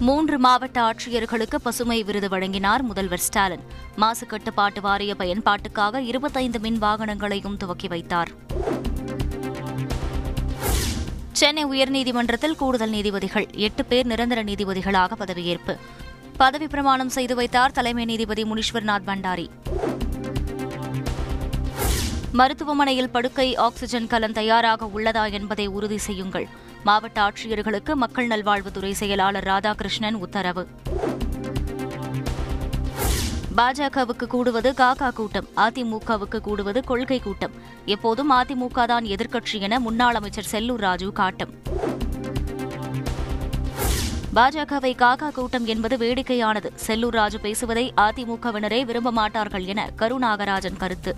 மூன்று மாவட்ட ஆட்சியர்களுக்கு பசுமை விருது வழங்கினார் முதல்வர் ஸ்டாலின். மாசு கட்டுப்பாட்டு வாரிய பயன்பாட்டுக்காக இருபத்தைந்து மின் வாகனங்களையும் துவக்கி வைத்தார். சென்னை உயர்நீதிமன்றத்தில் கூடுதல் நீதிபதிகள் எட்டு பேர் நிரந்தர நீதிபதிகளாக பதவியேற்பு. பதவி பிரமாணம் செய்து வைத்தார் தலைமை நீதிபதி முனீஸ்வர்நாத் பண்டாரி. மருத்துவமனையில் படுக்கை ஆக்ஸிஜன் கலன் தயாராக உள்ளதா என்பதை உறுதி செய்யுங்கள். மாவட்ட ஆட்சியர்களுக்கு மக்கள் நல்வாழ்வுத்துறை செயலாளர் ராதாகிருஷ்ணன் உத்தரவு. பாஜகவுக்கு கூடுவது காகா கூட்டம் அதிமுகவுக்கு கூடுவது கொள்கை கூட்டம். எப்போதும் அதிமுக தான் எதிர்க்கட்சி என முன்னாள் அமைச்சர் செல்லூர் ராஜு காட்டம். பாஜகவை காகா கூட்டம் என்பது வேடிக்கையானது. செல்லூர் ராஜு பேசுவதை அதிமுகவினரே விரும்ப மாட்டார்கள் என கருநாகராஜன் கருத்து.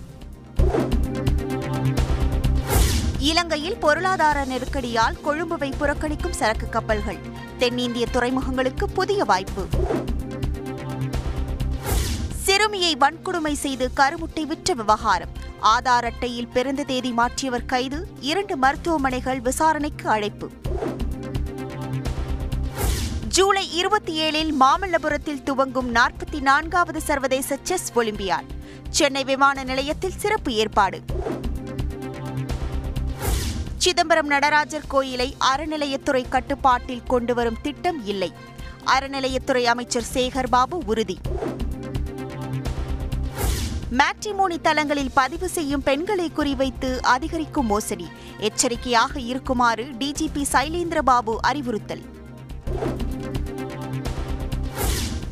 இலங்கையில் பொருளாதார நெருக்கடியால் கொழும்புவை புறக்கணிக்கும் சரக்கு கப்பல்கள். தென்னிந்திய துறைமுகங்களுக்கு புதிய வாய்ப்பு. சிறுமியை வன்கொடுமை செய்து கருமுட்டை விற்ற விவகாரம். ஆதார் அட்டையில் பிறந்த தேதி மாற்றியவர் கைது இரண்டு மருத்துவமனைகள் விசாரணைக்கு அழைப்பு. ஜூலை இருபத்தி ஏழில் மாமல்லபுரத்தில் துவங்கும் நாற்பத்தி நான்காவது சர்வதேச செஸ் ஒலிம்பியாட். சென்னை விமான நிலையத்தில் சிறப்பு ஏற்பாடு. சிதம்பரம் நடராஜர் கோயிலை அறநிலையத்துறை கட்டுப்பாட்டில் கொண்டு வரும் திட்டம் இல்லை. அறநிலையத்துறை அமைச்சர் சேகர் பாபு உறுதி. மேட்ரிமோனி தளங்களில் பதிவு செய்யும் பெண்களை குறிவைத்து அதிகரிக்கும் மோசடி. எச்சரிக்கையாக இருக்குமாறு டிஜிபி சைலேந்திரபாபு அறிவுறுத்தல்.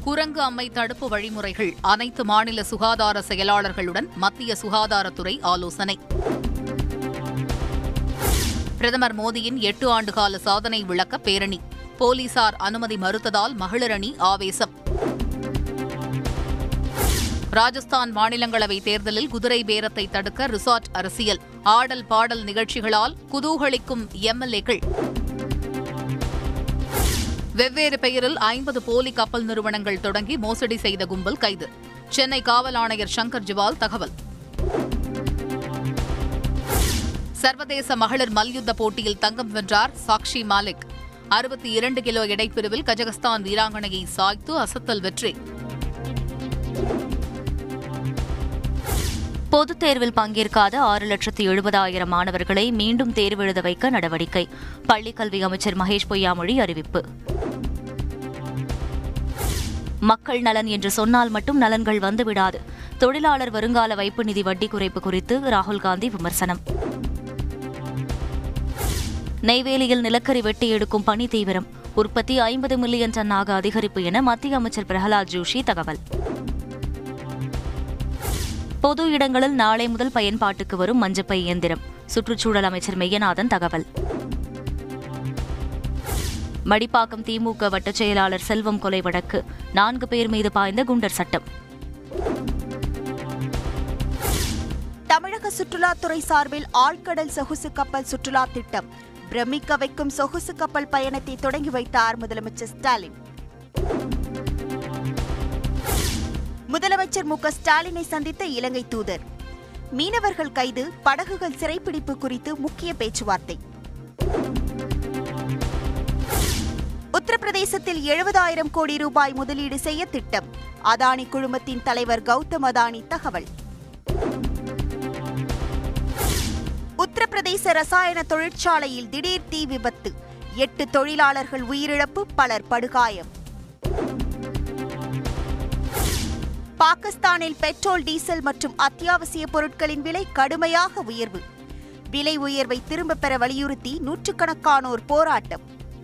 குரங்கு அம்மை தடுப்பு வழிமுறைகள் அனைத்து மாநில சுகாதார செயலாளர்களுடன் மத்திய சுகாதாரத்துறை ஆலோசனை. பிரதமர் மோடியின் எட்டு ஆண்டுகால சாதனை விளக்க பேரணி. போலீசார் அனுமதி மறுத்ததால் மகளிர் அணி ஆவேசம். ராஜஸ்தான் மாநிலங்களவை தேர்தலில் குதிரை பேரத்தை தடுக்க ரிசார்ட் அரசியல். ஆடல் பாடல் நிகழ்ச்சிகளால் குதூகலிக்கும் எம்எல்ஏக்கள். வெவ்வேறு பெயரில் ஐம்பது போலி கப்பல் நிறுவனங்கள் தொடங்கி மோசடி செய்த கும்பல் கைது. சென்னை காவல் ஆணையர் சங்கர் ஜிவால் தகவல். சர்வதேச மகளிர் மல்யுத்த போட்டியில் தங்கம் வென்றார் சாக்ஷி மாலிக். அறுபத்தி இரண்டு கிலோ எடைப்பிரிவில் கஜகஸ்தான் வீராங்கனையை சாய்த்து அசத்தல் வெற்றி. பொதுத் தேர்வில் பங்கேற்காத ஆறு லட்சத்து எழுபதாயிரம் மாணவர்களை மீண்டும் தேர்வு எழுத வைக்க நடவடிக்கை. பள்ளிக் கல்வி அமைச்சர் மகேஷ் பொய்யாமொழி அறிவிப்பு. மக்கள் நலன் என்று சொன்னால் மட்டும் நலன்கள் வந்துவிடாது. தொழிலாளர் வருங்கால வைப்பு நிதி வட்டி குறைப்பு குறித்து ராகுல் காந்தி விமர்சனம். நெய்வேலியில் நிலக்கரி வெட்டி எடுக்கும் பணி தீவிரம். உற்பத்தி ஐம்பது மில்லியன் டன்னாக அதிகரிப்பு என மத்திய அமைச்சர் பிரகலாத் ஜோஷி தகவல். பொது இடங்களில் நாளை முதல் பயன்பாட்டுக்கு வரும் மஞ்சப்பை இயந்திரம். சுற்றுச்சூழல் அமைச்சர் மெய்யநாதன் தகவல். மடிப்பாக்கம் திமுக வட்டச் செயலாளர் செல்வம் கொலை வழக்கு. நான்கு பேர் மீது பாய்ந்த குண்டர் சட்டம். தமிழக சுற்றுலாத்துறை சார்பில் ஆழ்கடல் சொகுசு கப்பல் சுற்றுலா திட்டம். பிரமிக்க வைக்கும் சொகுசு கப்பல் பயணத்தை தொடங்கி வைத்தார் முதலமைச்சர் ஸ்டாலின். முதலமைச்சர் மு ஸ்டாலினை சந்தித்த இலங்கை தூதர். மீனவர்கள் கைது படகுகள் சிறைப்பிடிப்பு குறித்து முக்கிய பேச்சுவார்த்தை. உத்தரப்பிரதேசத்தில் எழுபதாயிரம் கோடி ரூபாய் முதலீடு செய்ய திட்டம். அதானி குழுமத்தின் தலைவர் கௌதம் அதானி தகவல். உத்தரப்பிரதேச ரசாயன தொழிற்சாலையில் திடீர் தீ விபத்து. எட்டு தொழிலாளர்கள் உயிரிழப்பு பலர் படுகாயம். பாகிஸ்தானில் பெட்ரோல் டீசல் மற்றும் அத்தியாவசிய பொருட்களின் விலை கடுமையாக உயர்வு. விலை உயர்வை திரும்பப் பெற வலியுறுத்தி நூற்றுக்கணக்கானோர் போராட்டம்.